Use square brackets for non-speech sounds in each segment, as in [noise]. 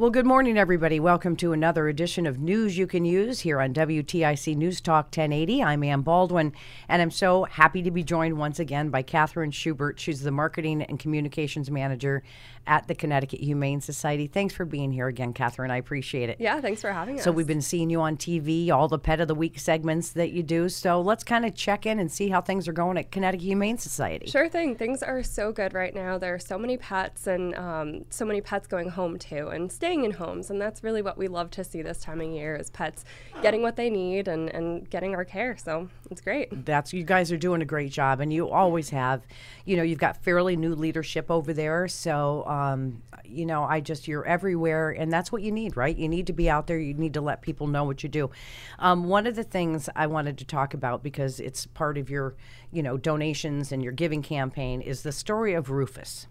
Well, good morning, everybody. Welcome to another edition of News You Can Use here on WTIC News Talk 1080. I'm Ann Baldwin, and I'm so happy to be joined once again by Kathryn Schubert. She's the Marketing and Communications Manager at the Connecticut Humane Society. Thanks for being here again, Kathryn. I appreciate it. Yeah, thanks for having us. So, we've been seeing you on TV, all the Pet of the Week segments that you do. So, let's kind of check in and see how things are going at Connecticut Humane Society. Sure thing. Things are so good right now. There are so many pets and um, so many pets going home too and staying in homes. And that's really what we love to see this time of year is pets getting what they need and, and getting our care. So it's great. That's you guys are doing a great job, and you always have. You know, you've got fairly new leadership over there, so um, you know, I just you're everywhere, and that's what you need, right? You need to be out there. You need to let people know what you do. Um, one of the things I wanted to talk about because it's part of your, you know, donations and your giving campaign is the story of Rufus.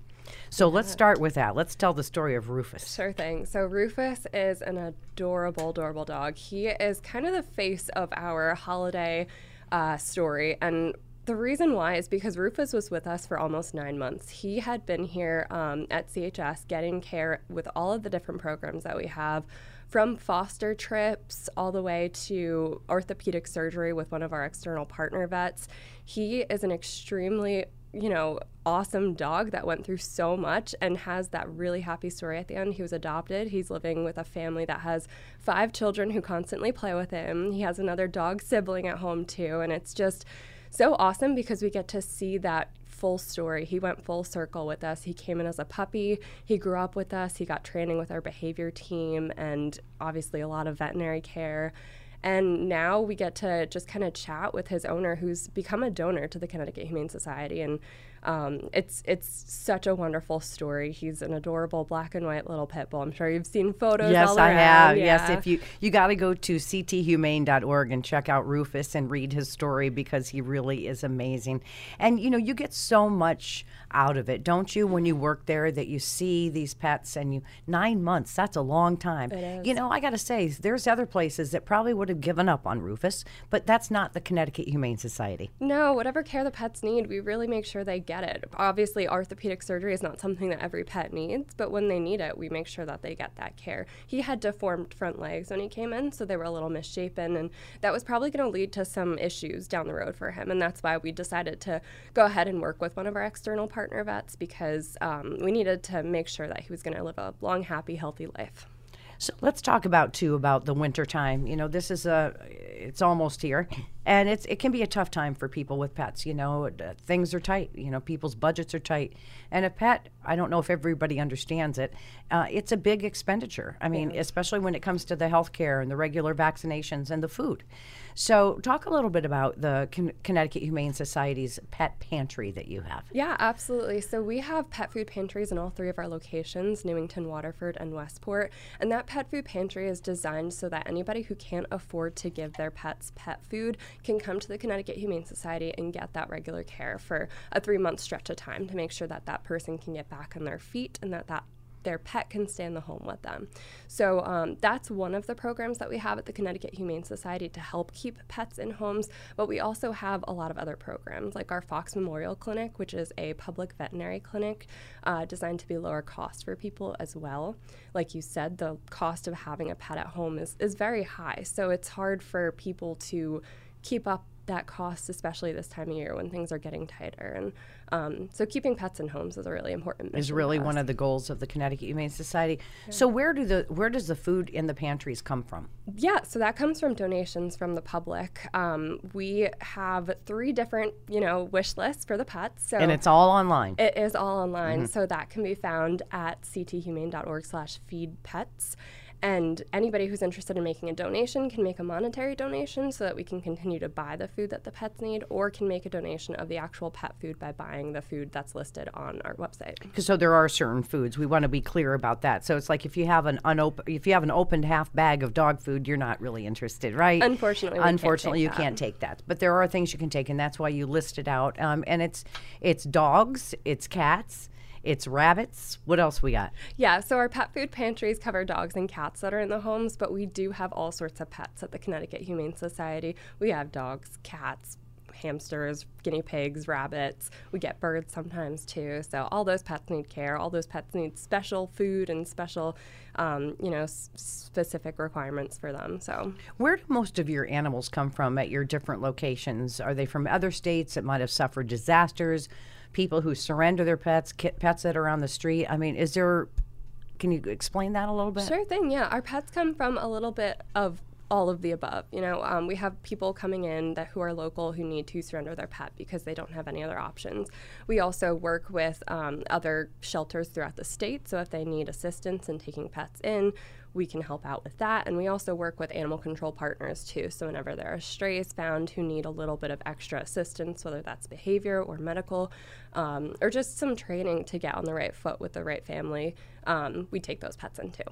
So let's start with that. Let's tell the story of Rufus. Sure thing. So Rufus is an adorable, adorable dog. He is kind of the face of our holiday uh, story. And the reason why is because Rufus was with us for almost nine months. He had been here um, at CHS getting care with all of the different programs that we have, from foster trips all the way to orthopedic surgery with one of our external partner vets. He is an extremely you know, awesome dog that went through so much and has that really happy story at the end. He was adopted. He's living with a family that has five children who constantly play with him. He has another dog sibling at home too. And it's just so awesome because we get to see that full story. He went full circle with us. He came in as a puppy. He grew up with us. He got training with our behavior team and obviously a lot of veterinary care. And now we get to just kind of chat with his owner, who's become a donor to the Connecticut Humane Society, and um, it's it's such a wonderful story. He's an adorable black and white little pit bull. I'm sure you've seen photos. Yes, I have. Yes, if you you got to go to cthumane.org and check out Rufus and read his story because he really is amazing. And you know, you get so much out of it, don't you? When you work there, that you see these pets and you nine months. That's a long time. You know, I got to say, there's other places that probably would have given up on Rufus, but that's not the Connecticut Humane Society. No, whatever care the pets need, we really make sure they get it. Obviously, orthopedic surgery is not something that every pet needs, but when they need it, we make sure that they get that care. He had deformed front legs when he came in, so they were a little misshapen, and that was probably going to lead to some issues down the road for him. And that's why we decided to go ahead and work with one of our external partner vets because um, we needed to make sure that he was going to live a long, happy, healthy life. So let's talk about too about the winter time. You know, this is a it's almost here, and it's it can be a tough time for people with pets. You know, uh, things are tight. You know, people's budgets are tight, and a pet. I don't know if everybody understands it. Uh, it's a big expenditure. I mean, especially when it comes to the health care and the regular vaccinations and the food. So, talk a little bit about the Con- Connecticut Humane Society's pet pantry that you have. Yeah, absolutely. So we have pet food pantries in all three of our locations Newington, Waterford, and Westport. And that pet food pantry is designed so that anybody who can't afford to give their pets pet food can come to the Connecticut Humane Society and get that regular care for a three month stretch of time to make sure that that person can get back on their feet and that that their pet can stay in the home with them. So um, that's one of the programs that we have at the Connecticut Humane Society to help keep pets in homes. But we also have a lot of other programs, like our Fox Memorial Clinic, which is a public veterinary clinic uh, designed to be lower cost for people as well. Like you said, the cost of having a pet at home is, is very high. So it's hard for people to keep up that cost, especially this time of year when things are getting tighter. And um, so keeping pets in homes is a really important. Is really one of the goals of the Connecticut Humane Society. Yeah. So where do the where does the food in the pantries come from? Yeah, so that comes from donations from the public. Um, we have three different you know wish lists for the pets. So and it's all online. It is all online, mm-hmm. so that can be found at cthumane.org/feed pets. And anybody who's interested in making a donation can make a monetary donation so that we can continue to buy the food that the pets need, or can make a donation of the actual pet food by buying the food that's listed on our website. So there are certain foods we want to be clear about that. So it's like if you have an unopened, if you have an opened half bag of dog food, you're not really interested, right? Unfortunately, unfortunately, you that. can't take that. But there are things you can take, and that's why you list it out. Um, and it's it's dogs, it's cats it's rabbits. What else we got? Yeah, so our pet food pantries cover dogs and cats that are in the homes, but we do have all sorts of pets at the Connecticut Humane Society. We have dogs, cats, hamsters, guinea pigs, rabbits. We get birds sometimes too. So all those pets need care. All those pets need special food and special, um, you know, s- specific requirements for them. So where do most of your animals come from at your different locations? Are they from other states that might have suffered disasters? People who surrender their pets, pets that are on the street? I mean, is there? Can you explain that a little bit? Sure thing. Yeah, our pets come from a little bit of all of the above. You know, um, we have people coming in that who are local who need to surrender their pet because they don't have any other options. We also work with um, other shelters throughout the state, so if they need assistance in taking pets in, we can help out with that. And we also work with animal control partners too. So whenever there are strays found who need a little bit of extra assistance, whether that's behavior or medical, um, or just some training to get on the right foot with the right family, um, we take those pets in too.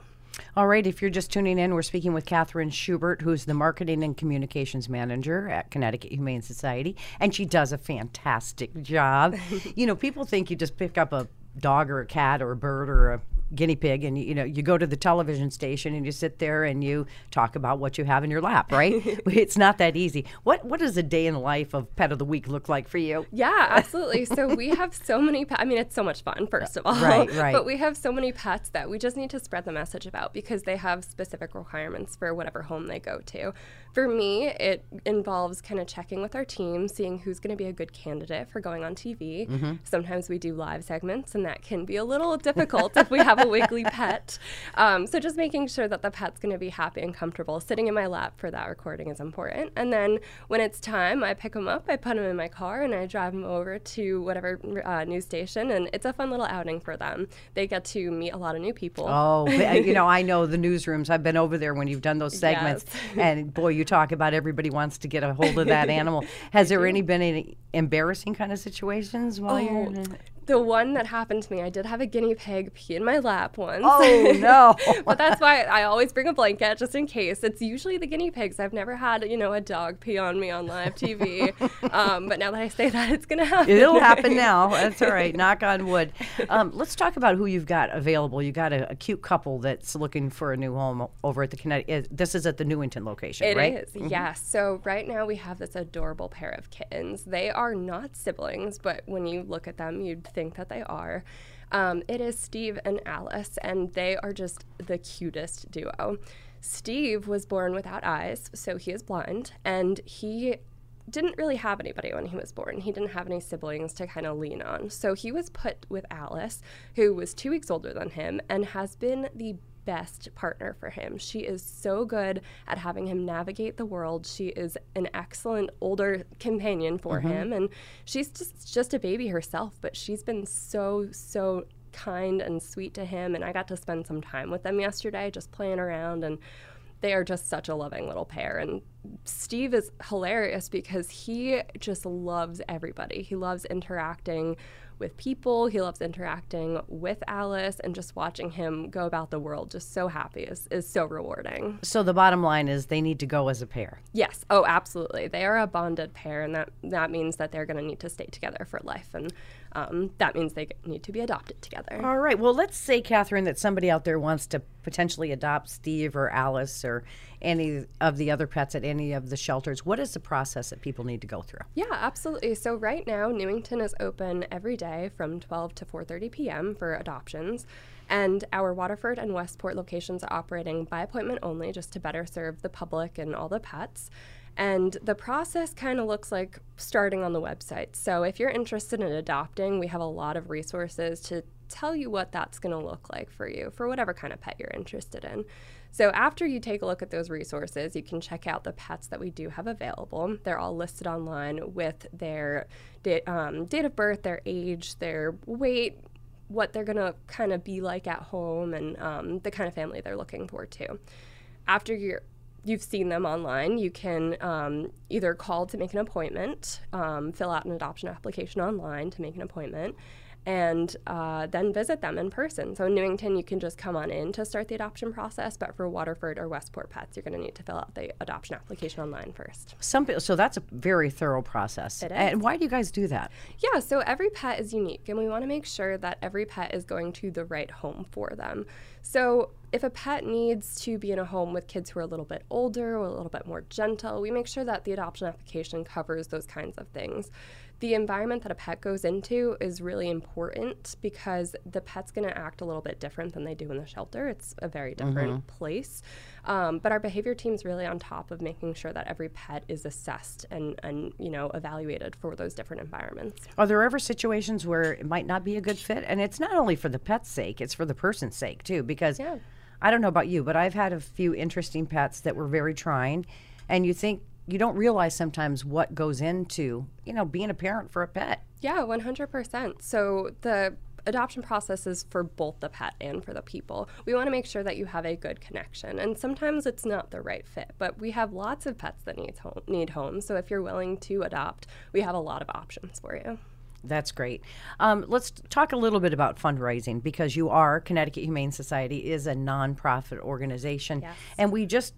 All right, if you're just tuning in, we're speaking with Kathryn Schubert, who's the Marketing and Communications Manager at Connecticut Humane Society, and she does a fantastic job. [laughs] you know, people think you just pick up a dog or a cat or a bird or a guinea pig and you, know you go to the television station and you sit there and you talk about what you have in your lap right? [laughs] It's not that easy. What what does a day in the life of pet of the week look like for you? Yeah absolutely. So we [laughs] have so many i mean it's so much fun first of all. Right right. But we have so many pets that we just need to spread the message about because they have specific requirements for whatever home they go to for me it involves kind of checking with our team seeing who's going to be a good candidate for going on tv mm-hmm. sometimes we do live segments and that can be a little difficult if we have a wiggly [laughs] pet. Um, so just making sure that the pet's going to be happy and comfortable. Sitting in my lap for that recording is important. And then when it's time, I pick them up, I put them in my car, and I drive them over to whatever uh, news station. And it's a fun little outing for them. They get to meet a lot of new people. Oh, you know, [laughs] I know the newsrooms. I've been over there when you've done those segments. Yes. and boy, you talk about everybody wants to get a hold of that [laughs] animal. Has there any been any embarrassing kind of situations while oh, you're the one that happened to me, I did have a guinea pig pee in my lap once. Oh [laughs] no! but that's why I always bring a blanket just in case. It's usually the guinea pigs. I've never had you know a dog pee on me on live TV. [laughs] um, but now that I say that, it's gonna happen. It'll happen [laughs] now. That's all right. Knock on wood. Um, let's talk about who you've got available. You got a, a, cute couple that's looking for a new home over at the Connecticut. This is at the Newington location, it right? It is. Mm-hmm. Yes. So right now we have this adorable pair of kittens. They are not siblings, but when you look at them, you'd think that they are. Um, it is Steve and Alice, and they are just the cutest duo. Steve was born without eyes, so he is blind, and he didn't really have anybody when he was born. He didn't have any siblings to kind of lean on. So he was put with Alice, who was two weeks older than him and has been the best partner for him. She is so good at having him navigate the world. She is an excellent older companion for mm-hmm. him and she's just just a baby herself, but she's been so so kind and sweet to him and I got to spend some time with them yesterday just playing around and they are just such a loving little pair. And Steve is hilarious because he just loves everybody. He loves interacting with people. He loves interacting with Alice and just watching him go about the world just so happy is, is so rewarding. So the bottom line is they need to go as a pair. Yes. Oh, absolutely. They are a bonded pair and that that means that they're going to need to stay together for life and um, that means they need to be adopted together. All right. Well, let's say, Kathryn, that somebody out there wants to potentially adopt Steve or Alice or any of the other pets at any of the shelters. What is the process that people need to go through? Yeah, absolutely. So right now, Newington is open every day from 12 to 4:30 p.m. for adoptions. And our Waterford and Westport locations are operating by appointment only just to better serve the public and all the pets. And the process kind of looks like starting on the website. So if you're interested in adopting, we have a lot of resources to tell you what that's going to look like for you for whatever kind of pet you're interested in. So after you take a look at those resources, you can check out the pets that we do have available. They're all listed online with their um, date of birth, their age, their weight, what they're going to kind of be like at home, and um, the kind of family they're looking for too. After you're you've seen them online, you can um, either call to make an appointment, um, fill out an adoption application online to make an appointment, and uh, then visit them in person. So in Newington, you can just come on in to start the adoption process, but for Waterford or Westport pets, you're going to need to fill out the adoption application online first. Some so that's a very thorough process. It is. And why do you guys do that? Yeah, so every pet is unique, and we want to make sure that every pet is going to the right home for them. So if a pet needs to be in a home with kids who are a little bit older or a little bit more gentle, we make sure that the adoption application covers those kinds of things the environment that a pet goes into is really important because the pet's going to act a little bit different than they do in the shelter. It's a very different mm-hmm. place. Um, but our behavior team's really on top of making sure that every pet is assessed and, and you know evaluated for those different environments. Are there ever situations where it might not be a good fit? And it's not only for the pet's sake; it's for the person's sake too. Because yeah. I don't know about you, but I've had a few interesting pets that were very trying, and you think you don't realize sometimes what goes into you know being a parent for a pet. Yeah 100% so the adoption process is for both the pet and for the people. We want to make sure that you have a good connection and sometimes it's not the right fit but we have lots of pets that need home need homes so if you're willing to adopt we have a lot of options for you. That's great. Um, let's talk a little bit about fundraising because you are Connecticut Humane Society is a nonprofit organization, yes. and we just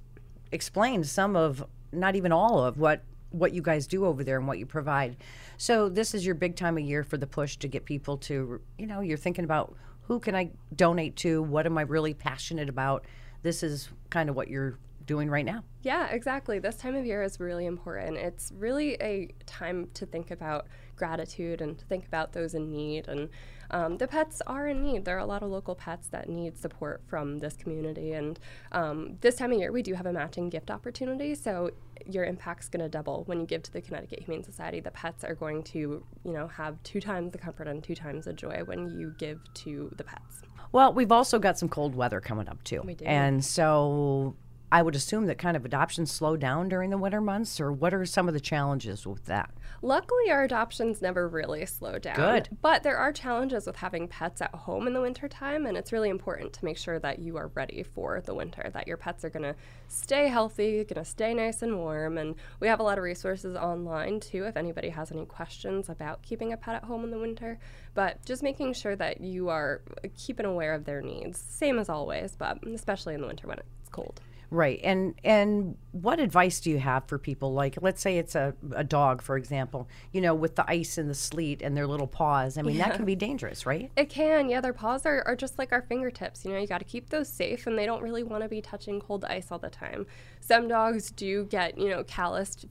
explained some of not even all of what what you guys do over there and what you provide. So this is your big time of year for the push to get people to, you know, you're thinking about who can I donate to? What am I really passionate about? This is kind of what you're doing right now. Yeah, exactly. This time of year is really important. It's really a time to think about gratitude and to think about those in need and um, the pets are in need. There are a lot of local pets that need support from this community. And um, this time of year, we do have a matching gift opportunity. So your impact's going to double when you give to the Connecticut Humane Society. The pets are going to, you know, have two times the comfort and two times the joy when you give to the pets. Well, we've also got some cold weather coming up too. We do. And so I would assume that kind of adoptions slow down during the winter months, or what are some of the challenges with that? Luckily, our adoptions never really slow down. Good. But there are challenges with having pets at home in the wintertime, and it's really important to make sure that you are ready for the winter, that your pets are going to stay healthy, going to stay nice and warm. And we have a lot of resources online too if anybody has any questions about keeping a pet at home in the winter. But just making sure that you are keeping aware of their needs, same as always, but especially in the winter when it's cold. Right. And and what advice do you have for people like let's say it's a, a dog for example, you know, with the ice and the sleet and their little paws. I mean, yeah. that can be dangerous, right? It can. Yeah, their paws are, are just like our fingertips. You know, you got to keep those safe and they don't really want to be touching cold ice all the time. Some dogs do get, you know, calloused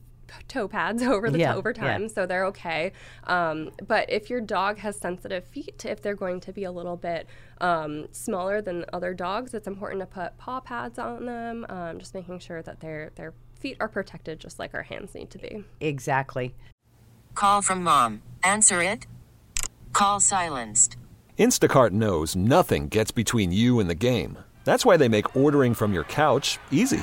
toe pads [laughs] over the yeah, over time, yeah. so they're okay. Um, but if your dog has sensitive feet, if they're going to be a little bit um, smaller than other dogs, it's important to put paw pads on them, um, just making sure that their their feet are protected, just like our hands need to be. Exactly. Call from mom. Answer it. Call silenced. Instacart knows nothing gets between you and the game. That's why they make ordering from your couch easy.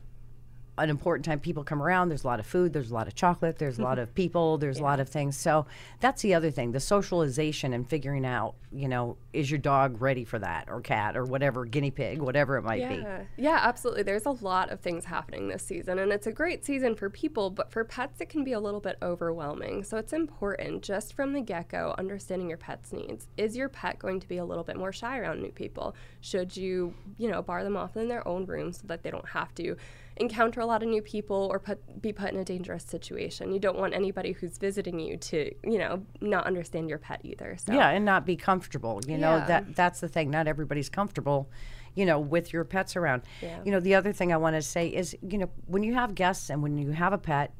an important time people come around there's a lot of food there's a lot of chocolate there's a lot mm-hmm. of people there's a lot of things so that's the other thing the socialization and figuring out you know is your dog ready for that or cat or whatever guinea pig whatever it might yeah. be Yeah, absolutely. There's a lot of things happening this season, and it's a great season for people, but for pets, it can be a little bit overwhelming. So it's important just from the get go, understanding your pet's needs. Is your pet going to be a little bit more shy around new people? Should you, you know, bar them off in their own room so that they don't have to? Encounter a lot of new people or put be put in a dangerous situation. You don't want anybody who's visiting you to, you know, not understand your pet either. So yeah and not be comfortable you know Yeah. that that's the thing not everybody's comfortable you know with your pets around Yeah. you know the other thing i want to say is you know when you have guests and when you have a pet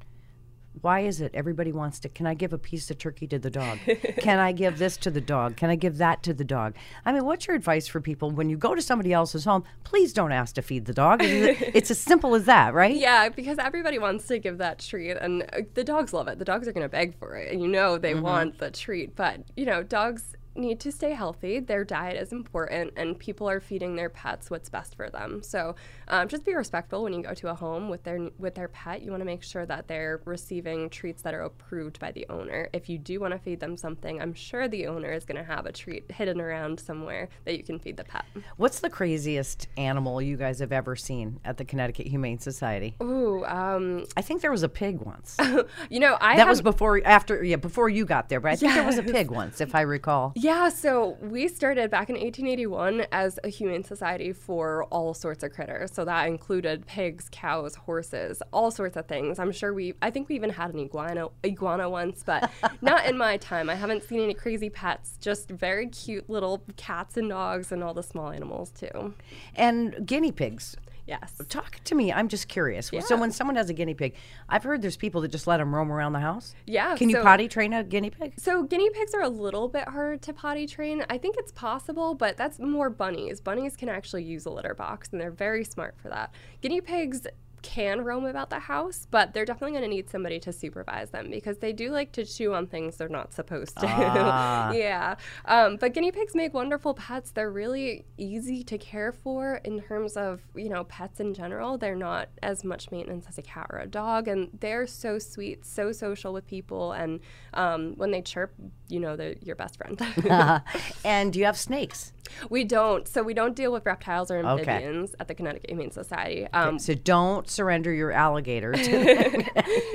why is it everybody wants to can i give a piece of turkey to the dog [laughs] can i give this to the dog can i give that to the dog i mean what's your advice for people when you go to somebody else's home please don't ask to feed the dog [laughs] it's as simple as that right Yeah, because everybody wants to give that treat, and uh, the dogs love it. The dogs are going to beg for it, and you know they Mm-hmm. want the treat. But you know, dogs need to stay healthy. Their diet is important, and people are feeding their pets what's best for them. So um, just be respectful when you go to a home with their with their pet. You want to make sure that they're receiving treats that are approved by the owner. If you do want to feed them something, I'm sure the owner is going to have a treat hidden around somewhere that you can feed the pet. what's the craziest animal you guys have ever seen at the connecticut humane society Ooh, um, i think there was a pig once [laughs] you know, I that was before after yeah before you got there but i think there was a pig once if i recall Yeah, so we started back in 1881 as a humane society for all sorts of critters. So that included pigs, cows, horses, all sorts of things. I'm sure we, I think we even had an iguana, iguana once, but [laughs] not in my time. I haven't seen any crazy pets, just very cute little cats and dogs and all the small animals too. and guinea pigs Yes. talk to me i'm just curious so when someone has a guinea pig i've heard there's people that just let them roam around the house Yeah, can you so- potty train a guinea pig So guinea pigs are a little bit hard to potty train. I think it's possible, but that's more bunnies. Bunnies can actually use a litter box, and they're very smart for that. Guinea pigs can roam about the house, but they're definitely going to need somebody to supervise them because they do like to chew on things they're not supposed to. Ah. [laughs] yeah. Um, but guinea pigs make wonderful pets. They're really easy to care for in terms of, you know, pets in general. They're not as much maintenance as a cat or a dog, and they're so sweet, so social with people. And um, when they chirp, you know they're your best friend. [laughs] [laughs] and do you have snakes we don't. So we don't deal with reptiles or Okay. amphibians at the Connecticut Humane Society. Um, so don't surrender your alligator to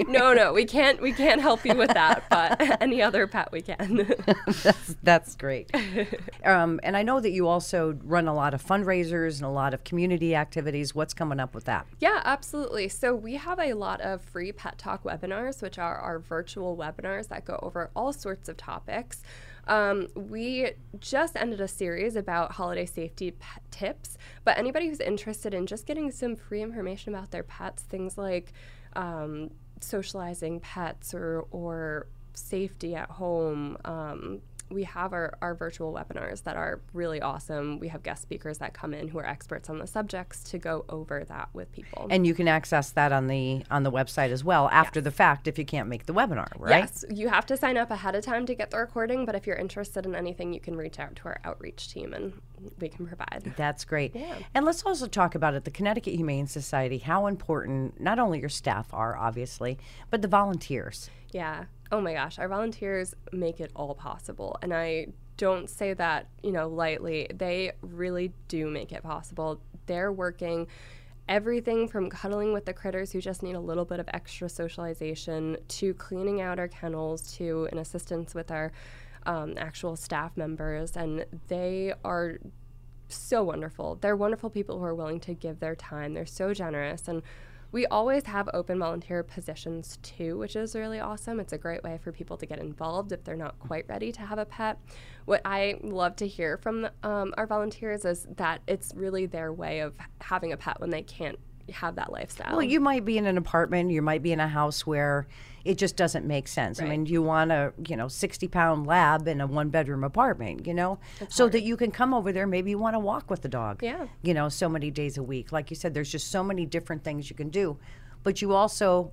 [laughs] no, no, we can't. We can't help you with that. But [laughs] any other pet, we can. [laughs] that's, that's great um, and i know that you also run a lot of fundraisers and a lot of community activities what's coming up with that Yeah, absolutely. So we have a lot of free Pet Talk webinars, which are our virtual webinars that go over all sorts of topics. Um, we just ended a series about holiday safety tips, but anybody who's interested in just getting some free information about their pets, things like um, socializing pets or, or safety at home, um, we have our, our virtual webinars that are really awesome. We have guest speakers that come in who are experts on the subjects to go over that with people. and you can access that on the on the website as well after the fact if you can't make the webinar right Yes, you have to sign up ahead of time to get the recording, but if you're interested in anything, you can reach out to our outreach team and we can provide. That's great. And let's also talk about at the Connecticut Humane Society how important not only your staff are, obviously, but the volunteers. Yeah. Oh my gosh, our volunteers make it all possible. And I don't say that, you know, lightly. They really do make it possible. They're working everything from cuddling with the critters who just need a little bit of extra socialization to cleaning out our kennels to an assistance with our um, actual staff members, and they are so wonderful. They're wonderful people who are willing to give their time. They're so generous and we always have open volunteer positions too, which is really awesome. It's a great way for people to get involved if they're not quite ready to have a pet. What I love to hear from um, our volunteers is that it's really their way of having a pet when they can't have that lifestyle. Well, you might be in an apartment, you might be in a house where it just doesn't make sense. Right. I mean, you want a, you know, 60 pound lab in a one bedroom apartment, you know, so that you can come over there. Maybe you want to walk with the dog, Yeah. you know, so many days a week. Like you said, there's just so many different things you can do. But you also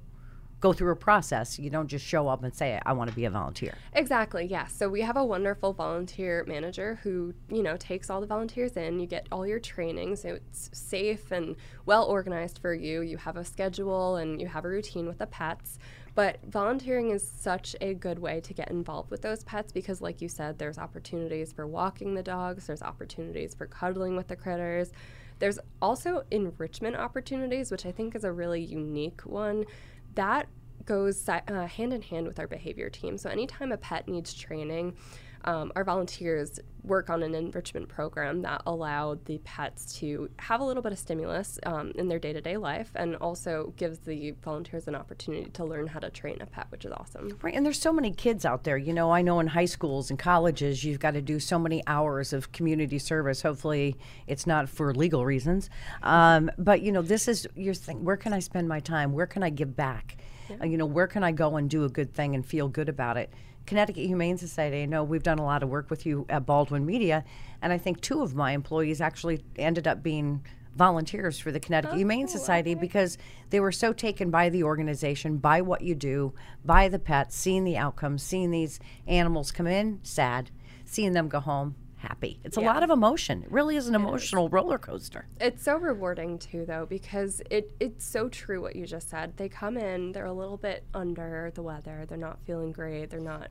go through a process. You don't just show up and say, I want to be a volunteer. Exactly, yes. So we have a wonderful volunteer manager who, you know, takes all the volunteers in. You get all your training, so it's safe and well organized for you. You have a schedule and you have a routine with the pets. But volunteering is such a good way to get involved with those pets because, like you said, there's opportunities for walking the dogs, there's opportunities for cuddling with the critters. There's also enrichment opportunities, which I think is a really unique one. That goes uh, hand in hand with our behavior team. So, anytime a pet needs training, um, our volunteers work on an enrichment program that allowed the pets to have a little bit of stimulus um, in their day-to-day life and also gives the volunteers an opportunity to learn how to train a pet which is awesome Right, and there's so many kids out there. You know, I know in high schools and colleges, you've got to do so many hours of community service. Hopefully, it's not for legal reasons. Um, but you know, this is your thing. Where can I spend my time? Where can I give back? Uh, you know, where can I go and do a good thing and feel good about it? Connecticut Humane Society. I know we've done a lot of work with you at Baldwin Media, and I think two of my employees actually ended up being volunteers for the Connecticut oh, Humane Society because they were so taken by the organization, by what you do, by the pets, seeing the outcomes, seeing these animals come in sad, seeing them go home happy. It's a lot of emotion. It really is an emotional roller coaster. It's so rewarding too, though, because it it's so true what you just said. They come in, they're a little bit under the weather, they're not feeling great, they're not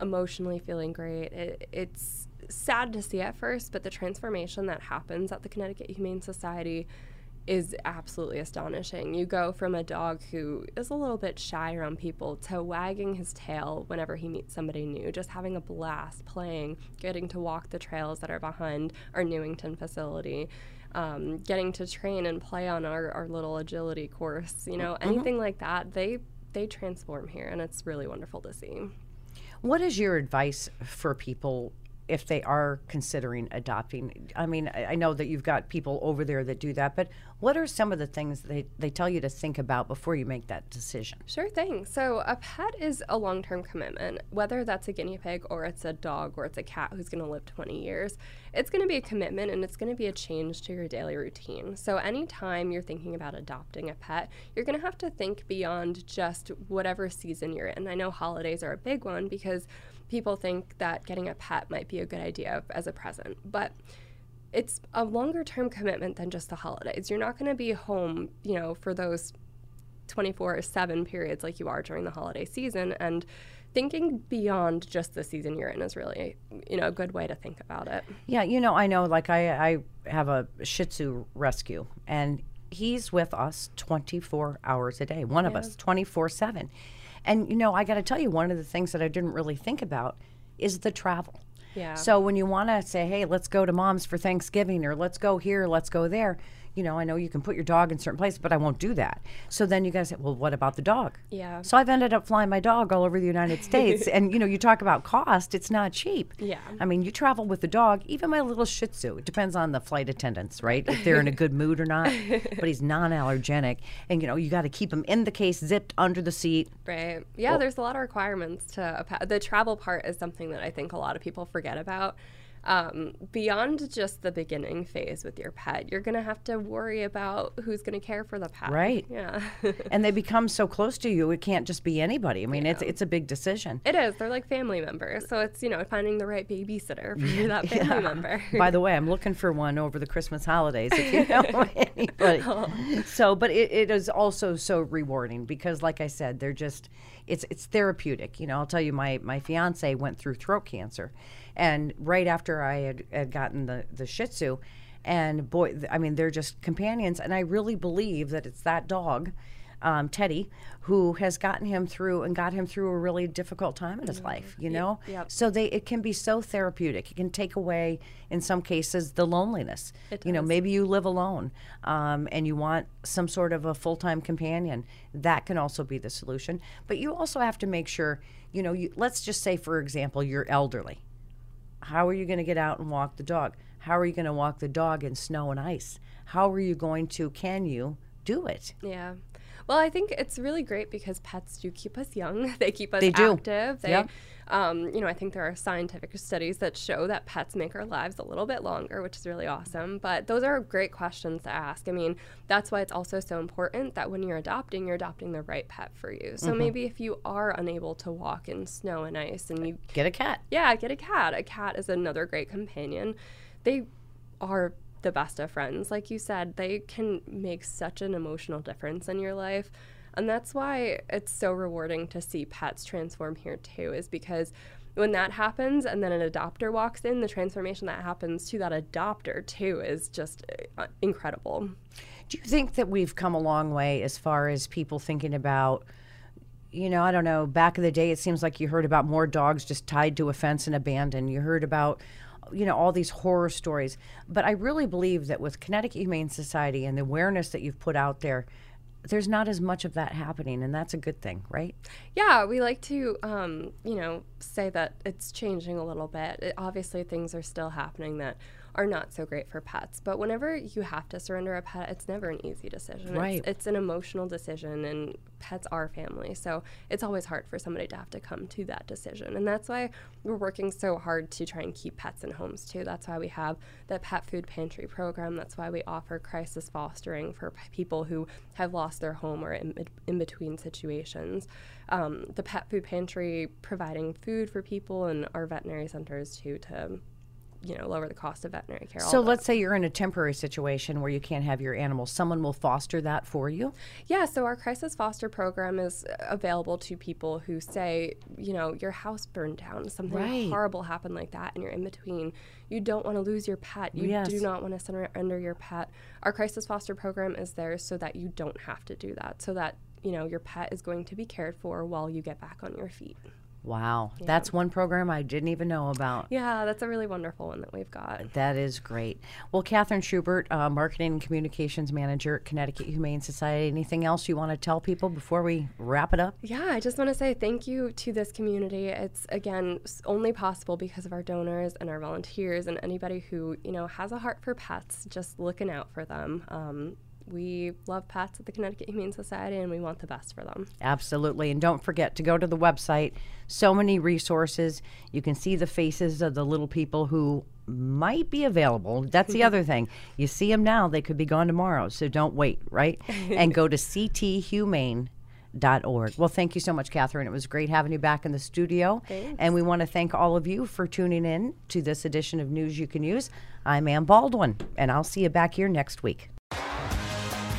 emotionally feeling great. It, it's sad to see at first, but the transformation that happens at the Connecticut Humane Society is absolutely astonishing. You go from a dog who is a little bit shy around people to wagging his tail whenever he meets somebody new, just having a blast playing, getting to walk the trails that are behind our Newington facility, um, getting to train and play on our, our little agility course. You know, anything like that, they they transform here, and it's really wonderful to see. What is your advice for people if they are considering adopting? I mean, I know that you've got people over there that do that, but what are some of the things they, they tell you to think about before you make that decision? Sure thing. So, a pet is a long term commitment, whether that's a guinea pig or it's a dog or it's a cat who's going to live 20 years. It's going to be a commitment and it's going to be a change to your daily routine. So, anytime you're thinking about adopting a pet, you're going to have to think beyond just whatever season you're in. I know holidays are a big one because people think that getting a pet might be a good idea as a present, but it's a longer term commitment than just the holidays. You're not going to be home, you know, for those 24 7 periods like you are during the holiday season and thinking beyond just the season you're in is really you know a good way to think about it Yeah, you know, I know, like, I, I have a Shih Tzu rescue, and he's with us 24 hours a day, one of us, 24 7. And, you know, I got to tell you, one of the things that I didn't really think about is the travel. Yeah. So when you want to say, hey, let's go to mom's for Thanksgiving or let's go here, let's go there, you know, I know you can put your dog in certain places, but I won't do that. So then you guys say, well, what about the dog? Yeah. So I've ended up flying my dog all over the United [laughs] States. and, you know, you talk about cost, it's not cheap. Yeah. I mean, you travel with the dog, even my little Shih Tzu. It depends on the flight attendants, right? If they're in a good mood or not. [laughs] But he's non-allergenic, and you know you got to keep him in the case, zipped under the seat. right yeah there's a lot of requirements to a pet the travel part is something that i think a lot of people forget about um, beyond just the beginning phase with your pet you're going to have to worry about who's going to care for the pet Right. yeah [laughs] And they become so close to you, it can't just be anybody. I mean, it's it's a big decision. it is they're like family members so it's you know finding the right babysitter for that family member [laughs] By the way, I'm looking for one over the Christmas holidays if you know [laughs] anybody. So, but it, it is also so rewarding because, like I said, they're just it's it's therapeutic. You know, I'll tell you, my my fiance went through throat cancer, and right after I had, had gotten the the Shih Tzu, and boy, th- I mean, they're just companions, and I really believe that it's that dog. um, Teddy, who has gotten him through and got him through a really difficult time in his Mm-hmm. life. You know, yep. so they it can be so therapeutic. It can take away, in some cases, the loneliness. It you know, maybe you live alone um, and you want some sort of a full time companion. That can also be the solution. But you also have to make sure, you know, you, let's just say, for example, you're elderly. How are you going to get out and walk the dog? How are you going to walk the dog in snow and ice? How are you going to, can you do it? Yeah. Well, I think it's really great because pets do keep us young. [laughs] They keep us They do. active. They, Yep. um, you know, I think there are scientific studies that show that pets make our lives a little bit longer, which is really awesome. But those are great questions to ask. I mean, that's why it's also so important that when you're adopting, you're adopting the right pet for you. So Mhm. maybe if you are unable to walk in snow and ice and you Get a cat. yeah, get a cat. A cat is another great companion. They are the best of friends. Like you said, they can make such an emotional difference in your life. And that's why it's so rewarding to see pets transform here too, is because when that happens and then an adopter walks in, the transformation that happens to that adopter too is just uh, incredible. Do you think that we've come a long way as far as people thinking about, you know, I don't know, back in the day, it seems like you heard about more dogs just tied to a fence and abandoned. You heard about, you know, all these horror stories. But I really believe that with Connecticut Humane Society and the awareness that you've put out there, there's not as much of that happening, and that's a good thing, right? Yeah, we like to, um, you know, say that it's changing a little bit. It, obviously, things are still happening that are not so great for pets. But whenever you have to surrender a pet, it's never an easy decision. Right. It's, it's an emotional decision, and pets are family. So it's always hard for somebody to have to come to that decision. And that's why we're working so hard to try and keep pets in homes, too. That's why we have the pet food pantry program. That's why we offer crisis fostering for p- people who have lost their home or in, in between situations. Um, the pet food pantry providing food for people and our veterinary centers, too, to you know lower the cost of veterinary care. So let's say you're in a temporary situation where you can't have your animal. Someone will foster that for you. Yeah, so our crisis foster program is available to people who say, you know, your house burned down, something Right. horrible happened like that, and you're in between. You don't want to lose your pet. You Yes. do not want to surrender your pet. Our crisis foster program is there so that you don't have to do that, so that, you know, your pet is going to be cared for while you get back on your feet. Wow, that's one program I didn't even know about. Yeah, that's a really wonderful one that we've got. That is great. Well, Kathryn Schubert, uh, Marketing and Communications Manager at Connecticut Humane Society. Anything else you want to tell people before we wrap it up? Yeah, I just want to say thank you to this community. It's again only possible because of our donors and our volunteers and anybody who you know has a heart for pets, just looking out for them. Um, we love pets at the Connecticut Humane Society, and we want the best for them. Absolutely. And don't forget to go to the website. So many resources. You can see the faces of the little people who might be available. That's the [laughs] other thing. You see them now, they could be gone tomorrow. So don't wait, right? [laughs] and go to cthumane.org. Well, thank you so much, Kathryn. It was great having you back in the studio. Thanks. And we want to thank all of you for tuning in to this edition of News You Can Use. I'm Ann Baldwin, and I'll see you back here next week.